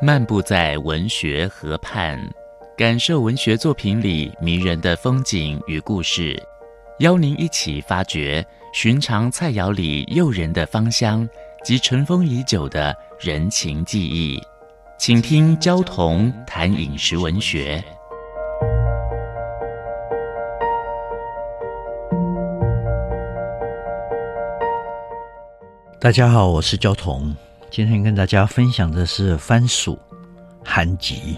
漫步在文学河畔，感受文学作品里迷人的风景与故事，邀您一起发掘寻常菜肴里诱人的芳香及尘封已久的人情记忆。请听焦桐谈饮食文学。大家好，我是焦桐。今天跟大家分享的是番薯寒集。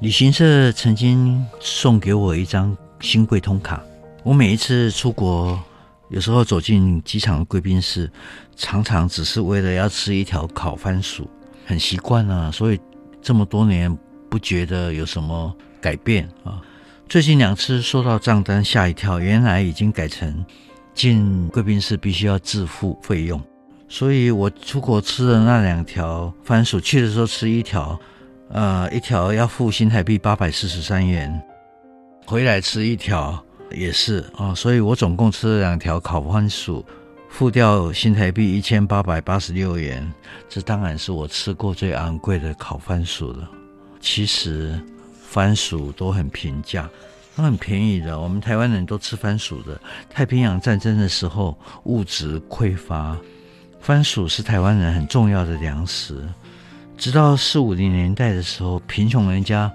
旅行社曾经送给我一张新贵通卡，我每一次出国，有时候走进机场贵宾室，常常只是为了要吃一条烤番薯，很习惯了，所以这么多年不觉得有什么改变啊。最近两次收到账单吓一跳，原来已经改成。进贵宾室必须要自付费用，所以我出国吃的那两条番薯，去的时候吃一条，呃，一条要付新台币八百四十三元，回来吃一条也是啊、所以我总共吃了两条烤番薯，付掉新台币一千八百八十六元，这当然是我吃过最昂贵的烤番薯了。其实番薯都很平价。它很便宜的，我们台湾人都吃番薯的。太平洋战争的时候，物质匮乏，番薯是台湾人很重要的粮食。直到四五零年代的时候，贫穷人家，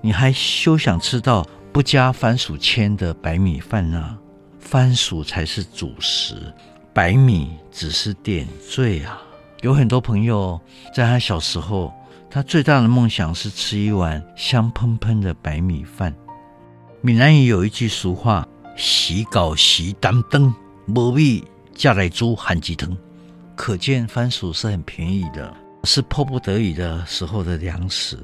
你还休想吃到不加番薯签的白米饭呢？番薯才是主食，白米只是点缀啊。有很多朋友在他小时候，他最大的梦想是吃一碗香喷喷的白米饭。闽南语有一句俗话：“时到时担当，无米才来煮番薯汤。”可见番薯是很便宜的，是迫不得已的时候的粮食。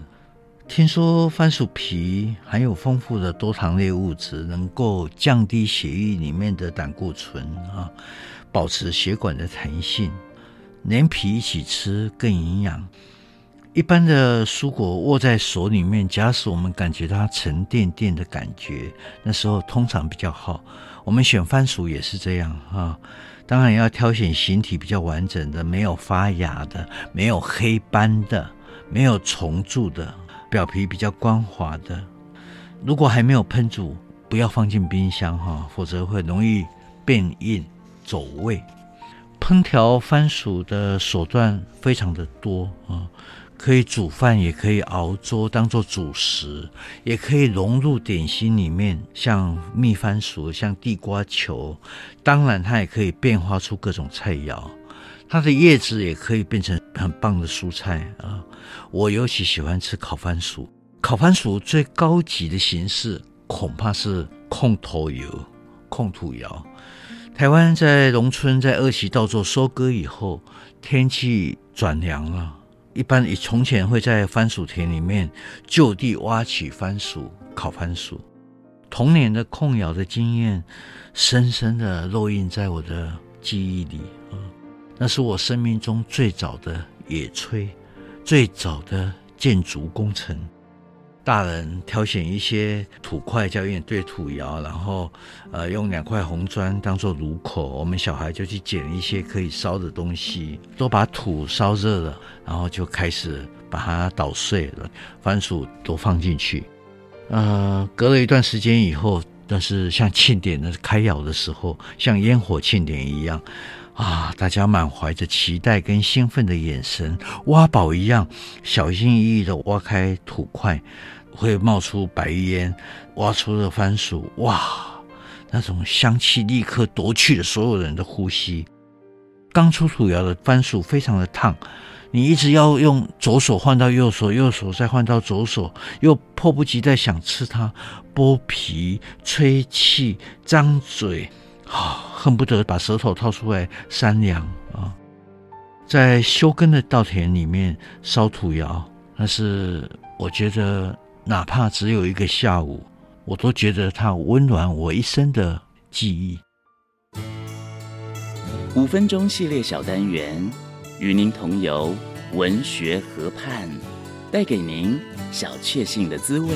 听说番薯皮含有丰富的多糖类物质，能够降低血液里面的胆固醇啊，保持血管的弹性，连皮一起吃更营养。一般的蔬果握在手里面，假使我们感觉它沉甸甸的感觉，那时候通常比较好。我们选番薯也是这样啊，当然要挑选形体比较完整的，没有发芽的，没有黑斑的，没有虫蛀的，表皮比较光滑的。如果还没有烹煮，不要放进冰箱哈，否则会容易变硬走味。烹调番薯的手段非常的多啊。可以煮饭，也可以熬粥当做主食，也可以融入点心里面，像蜜番薯，像地瓜球。当然，它也可以变化出各种菜肴。它的叶子也可以变成很棒的蔬菜啊！我尤其喜欢吃烤番薯。烤番薯最高级的形式，恐怕是控头油。控土窑。台湾在农村在二期稻作收割以后，天气转凉了。一般以从前会在番薯田里面就地挖起番薯烤番薯，童年的控窑的经验深深的烙印在我的记忆里啊，那是我生命中最早的野炊，最早的建筑工程。大人挑选一些土块，叫一对土窑，然后呃用两块红砖当做炉口，我们小孩就去捡一些可以烧的东西，都把土烧热了，然后就开始把它捣碎了，番薯都放进去。呃，隔了一段时间以后，但是像庆典的开窑的时候，像烟火庆典一样。啊！大家满怀着期待跟兴奋的眼神，挖宝一样，小心翼翼地挖开土块，会冒出白烟，挖出了番薯，哇！那种香气立刻夺去了所有人的呼吸。刚出土窑的番薯非常的烫，你一直要用左手换到右手，右手再换到左手，又迫不及待想吃它，剥皮、吹气、张嘴。啊，恨不得把舌头掏出来扇凉啊！在休耕的稻田里面烧土窑，那是我觉得哪怕只有一个下午，我都觉得它温暖我一生的记忆。五分钟系列小单元，与您同游文学河畔，带给您小确幸的滋味。